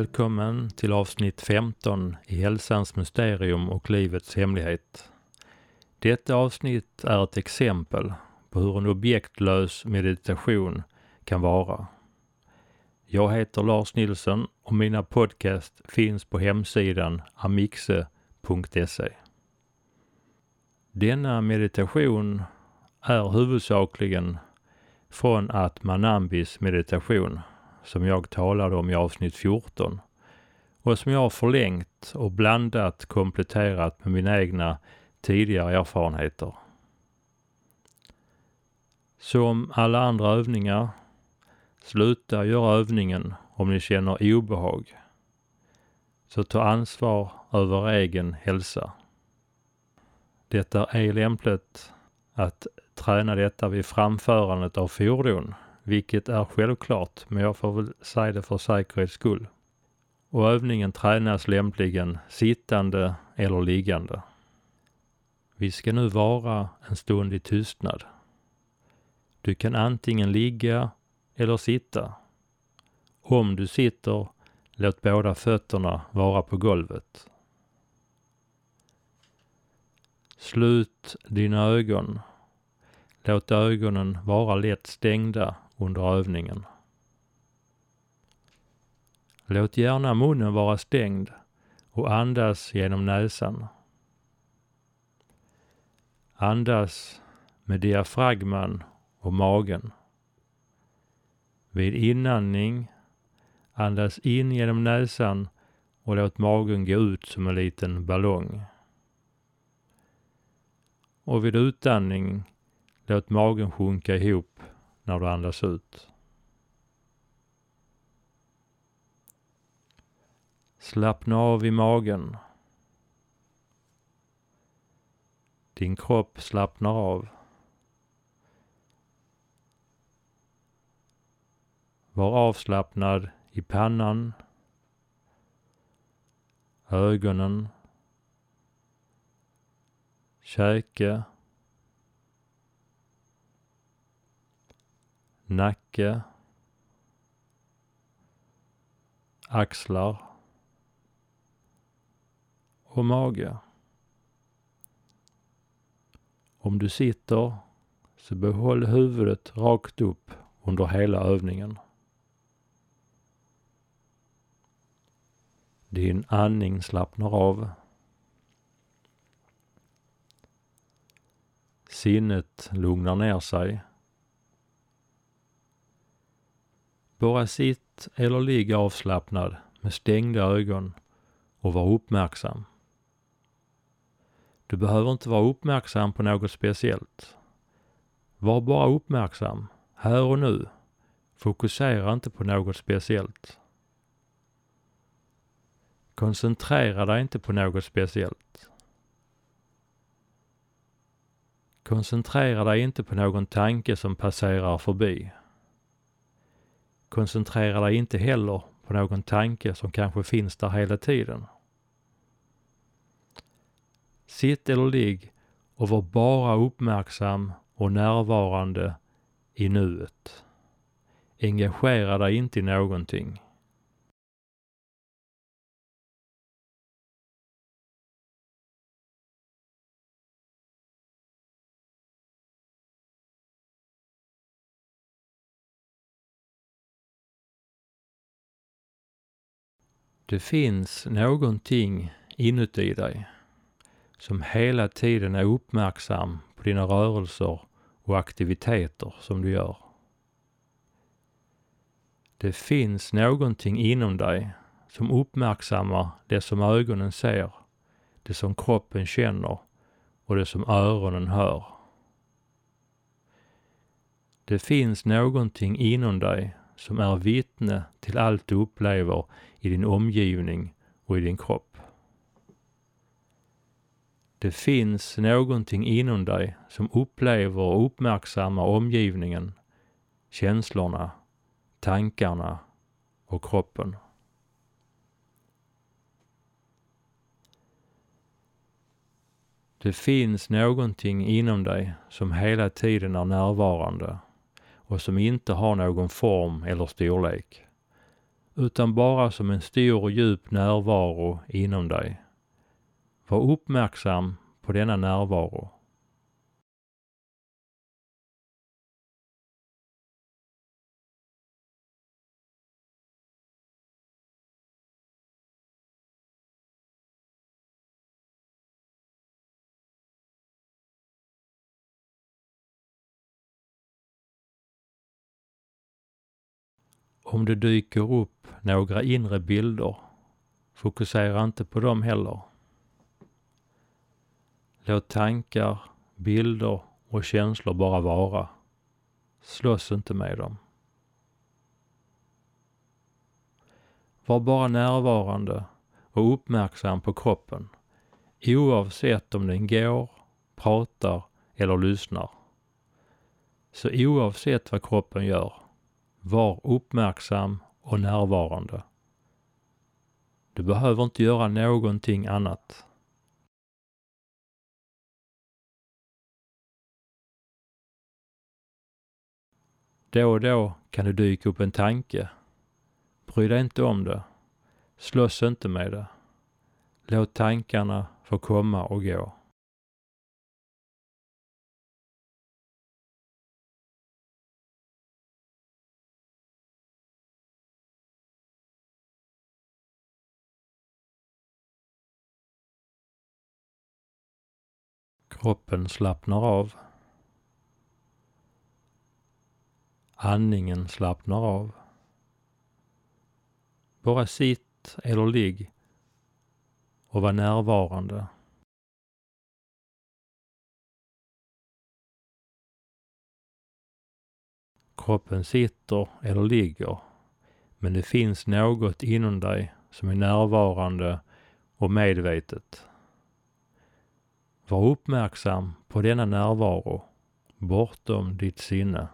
Välkommen till avsnitt 15 i Hälsans mysterium och livets hemlighet. Detta avsnitt är ett exempel på hur en objektlös meditation kan vara. Jag heter Lars Nilsson och mina podcast finns på hemsidan amixe.se. Denna meditation är huvudsakligen från Atmanambis meditation som jag talade om i avsnitt 14 och som jag har förlängt och blandat kompletterat med mina egna tidigare erfarenheter. Som alla andra övningar, sluta göra övningen om ni känner obehag. Så ta ansvar över egen hälsa. Det är lämpligt att träna detta vid framförandet av fordon, vilket är självklart, men jag får väl säga det för säkerhets skull. Och övningen tränas lämpligen sittande eller liggande. Vi ska nu vara en stund i tystnad. Du kan antingen ligga eller sitta. Om du sitter, låt båda fötterna vara på golvet. Slut dina ögon. Låt ögonen vara lätt stängda under övningen. Låt gärna munnen vara stängd och andas genom näsan. Andas med diafragman och magen. Vid inandning andas in genom näsan och låt magen gå ut som en liten ballong. Och vid utandning låt magen sjunka ihop när du andas ut. Slappna av i magen. Din kropp slappnar av. Var avslappnad i pannan, ögonen, käke, nacke, axlar och mage. Om du sitter så behåll huvudet rakt upp under hela övningen. Din andning slappnar av. Sinnet lugnar ner sig. Bara sitt eller ligg avslappnad med stängda ögon och var uppmärksam. Du behöver inte vara uppmärksam på något speciellt. Var bara uppmärksam, här och nu. Fokusera inte på något speciellt. Koncentrera dig inte på något speciellt. Koncentrera dig inte på någon tanke som passerar förbi. Koncentrera dig inte heller på någon tanke som kanske finns där hela tiden. Sitt eller ligg och var bara uppmärksam och närvarande i nuet. Engagera dig inte i någonting. Det finns någonting inuti dig som hela tiden är uppmärksam på dina rörelser och aktiviteter som du gör. Det finns någonting inom dig som uppmärksammar det som ögonen ser, det som kroppen känner och det som öronen hör. Det finns någonting inom dig som är vittne till allt du upplever i din omgivning och i din kropp. Det finns någonting inom dig som upplever och uppmärksammar omgivningen, känslorna, tankarna och kroppen. Det finns någonting inom dig som hela tiden är närvarande och som inte har någon form eller storlek. utan bara som en stor och djup närvaro inom dig. Var uppmärksam på denna närvaro. Om det dyker upp några inre bilder, fokusera inte på dem heller. Låt tankar, bilder och känslor bara vara. Slåss inte med dem. Var bara närvarande och uppmärksam på kroppen, oavsett om den går, pratar eller lyssnar. Så oavsett vad kroppen gör, var uppmärksam och närvarande. Du behöver inte göra någonting annat. Då och då kan det dyka upp en tanke. Bry dig inte om det. Slåss inte med det. Låt tankarna få komma och gå. Kroppen slappnar av. Andningen slappnar av. Bara sitt eller ligg och var närvarande. Kroppen sitter eller ligger, men det finns något inom dig som är närvarande och medvetet. Var uppmärksam på denna närvaro bortom ditt sinne.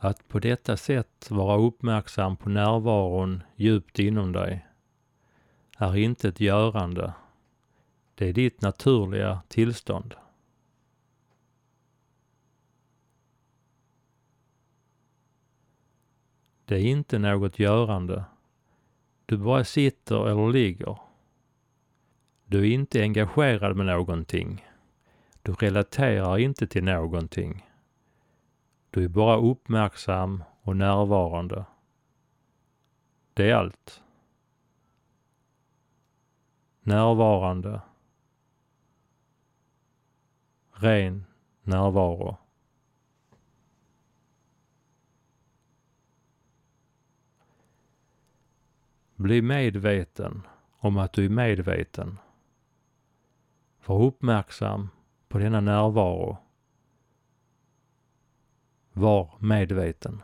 Att på detta sätt vara uppmärksam på närvaron djupt inom dig är inte ett görande. Det är ditt naturliga tillstånd. Det är inte något görande. Du bara sitter eller ligger. Du är inte engagerad med någonting. Du relaterar inte till någonting. Du är bara uppmärksam och närvarande. Det är allt. Närvarande. Ren närvaro. Bli medveten om att du är medveten. Var uppmärksam på denna närvaro var medveten.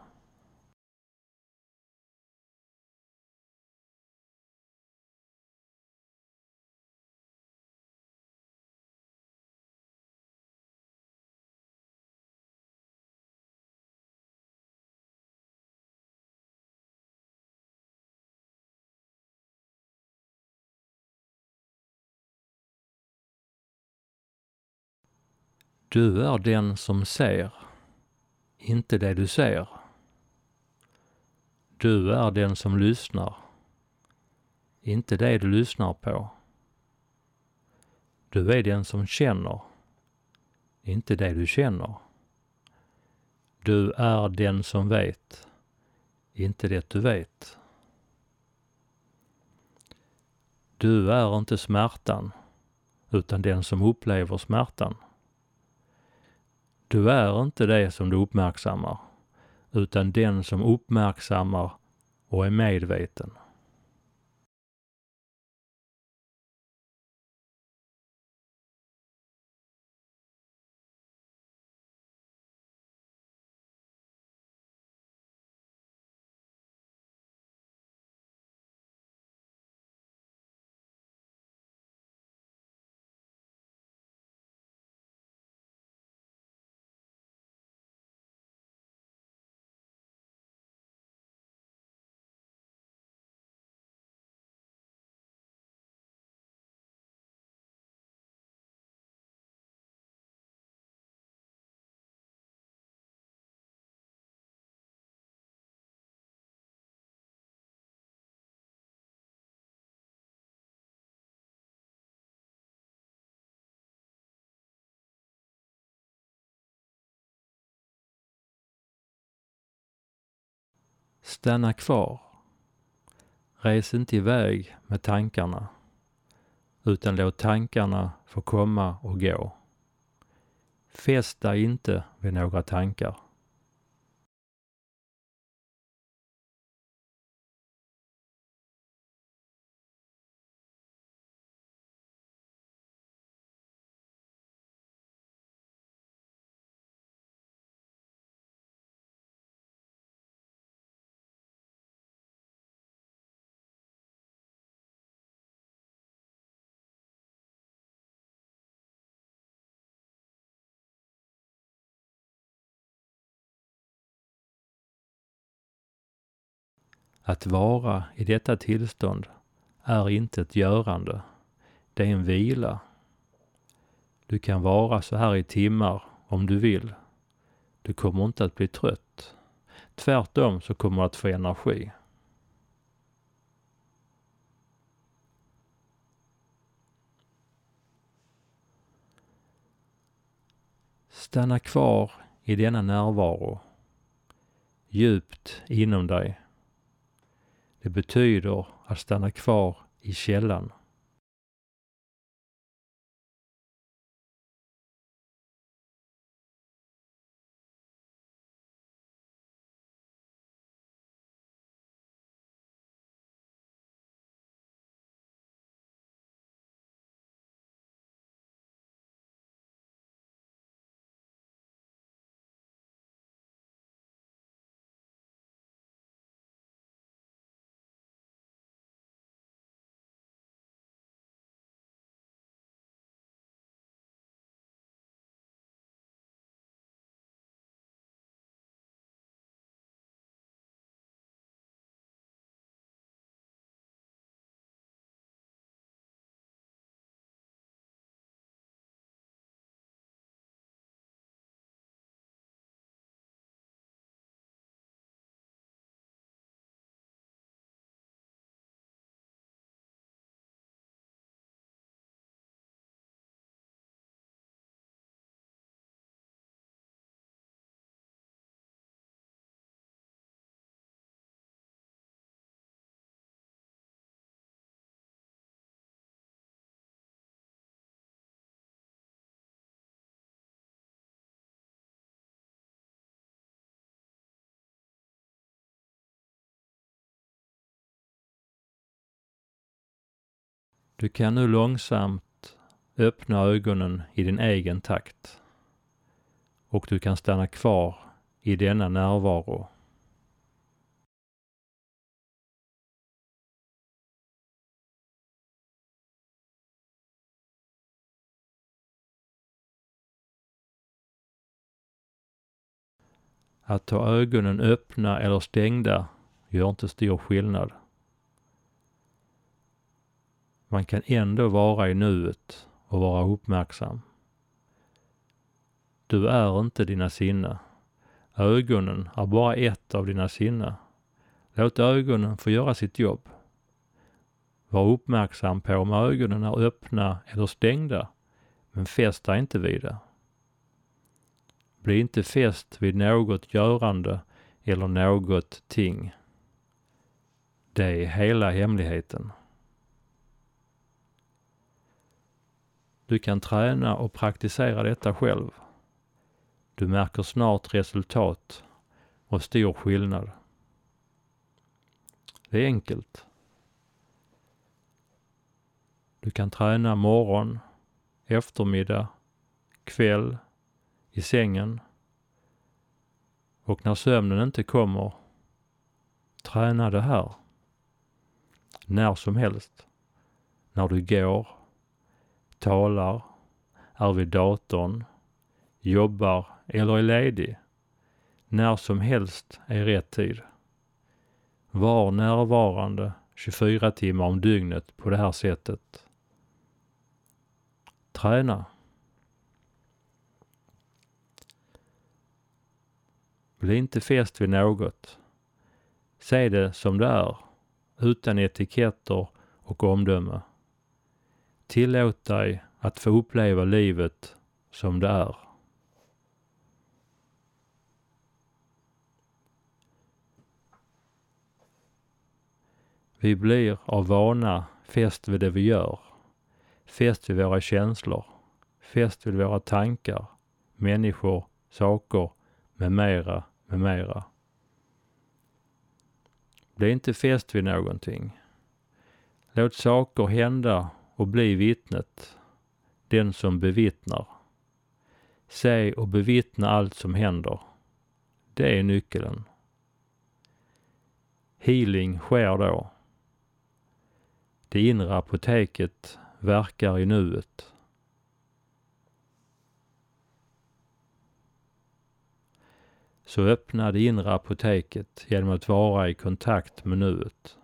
Du är den som ser inte det du ser. Du är den som lyssnar, inte det du lyssnar på. Du är den som känner, inte det du känner. Du är den som vet, inte det du vet. Du är inte smärtan, utan den som upplever smärtan. Du är inte det som du uppmärksammar, utan den som uppmärksammar och är medveten. Stanna kvar. Res inte iväg med tankarna, utan låt tankarna få komma och gå. Fäst dig inte vid några tankar. Att vara i detta tillstånd är inte ett görande. Det är en vila. Du kan vara så här i timmar om du vill. Du kommer inte att bli trött. Tvärtom så kommer du att få energi. Stanna kvar i denna närvaro, djupt inom dig det betyder att stanna kvar i källan. Du kan nu långsamt öppna ögonen i din egen takt och du kan stanna kvar i denna närvaro. Att ha ögonen öppna eller stängda gör inte stor skillnad. Man kan ändå vara i nuet och vara uppmärksam. Du är inte dina sinne. Ögonen är bara ett av dina sinne. Låt ögonen få göra sitt jobb. Var uppmärksam på om ögonen är öppna eller stängda, men fäst dig inte vid det. Bli inte fäst vid något görande eller något ting. Det är hela hemligheten. Du kan träna och praktisera detta själv. Du märker snart resultat och stor skillnad. Det är enkelt. Du kan träna morgon, eftermiddag, kväll, i sängen. Och när sömnen inte kommer, träna det här. När som helst. När du går, talar, är vid datorn, jobbar eller är ledig. När som helst är rätt tid. Var närvarande 24 timmar om dygnet på det här sättet. Träna. Bli inte fäst vid något. Se det som det är, utan etiketter och omdöme. Tillåt dig att få uppleva livet som det är. Vi blir av vana fäst vid det vi gör, fäst vid våra känslor, fäst vid våra tankar, människor, saker med mera, med mera. Bli inte fäst vid någonting. Låt saker hända och bli vittnet, den som bevittnar. Se och bevittna allt som händer. Det är nyckeln. Healing sker då. Det inre apoteket verkar i nuet. Så öppna det inre apoteket genom att vara i kontakt med nuet.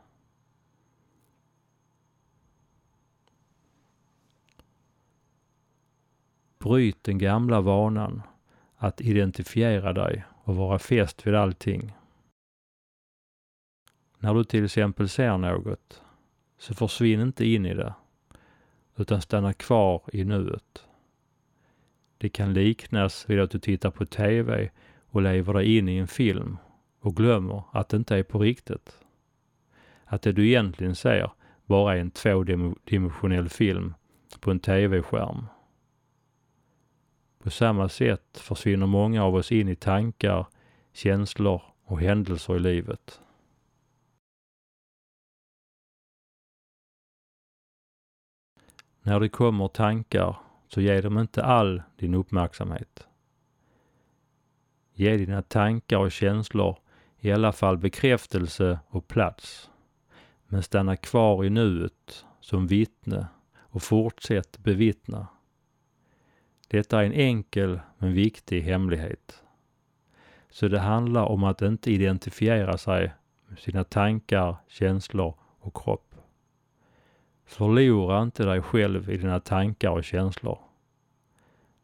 Bryt den gamla vanan att identifiera dig och vara fäst vid allting. När du till exempel ser något, så försvinn inte in i det, utan stanna kvar i nuet. Det kan liknas vid att du tittar på TV och lever dig in i en film och glömmer att det inte är på riktigt. Att det du egentligen ser bara är en tvådimensionell film på en TV-skärm. På samma sätt försvinner många av oss in i tankar, känslor och händelser i livet. När det kommer tankar så ge dem inte all din uppmärksamhet. Ge dina tankar och känslor i alla fall bekräftelse och plats. Men stanna kvar i nuet som vittne och fortsätt bevittna. Detta är en enkel men viktig hemlighet. Så det handlar om att inte identifiera sig med sina tankar, känslor och kropp. Förlora inte dig själv i dina tankar och känslor.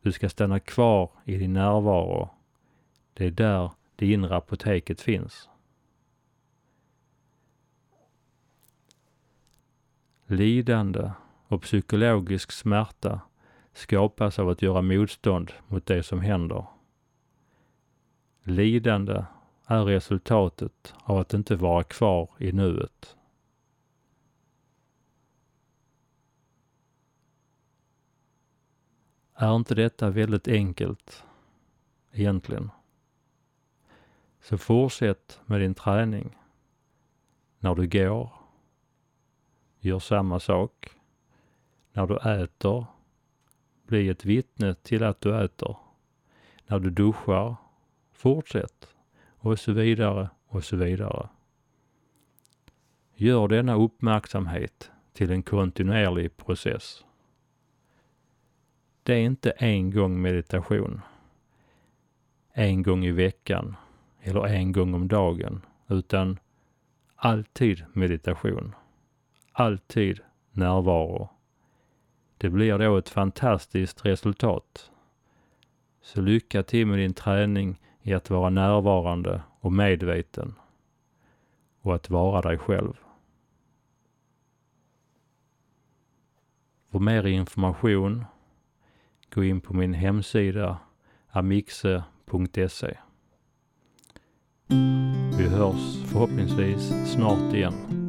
Du ska stanna kvar i din närvaro. Det är där det inre apoteket finns. Lidande och psykologisk smärta skapas av att göra motstånd mot det som händer. Lidande är resultatet av att inte vara kvar i nuet. Är inte detta väldigt enkelt egentligen? Så fortsätt med din träning. När du går, gör samma sak. När du äter, bli ett vittne till att du äter. När du duschar, fortsätt. Och så vidare och så vidare. Gör denna uppmärksamhet till en kontinuerlig process. Det är inte en gång meditation, en gång i veckan eller en gång om dagen, utan alltid meditation. Alltid närvaro. Det blir då ett fantastiskt resultat. Så lycka till med din träning i att vara närvarande och medveten och att vara dig själv. För mer information gå in på min hemsida amixe.se. Vi hörs förhoppningsvis snart igen.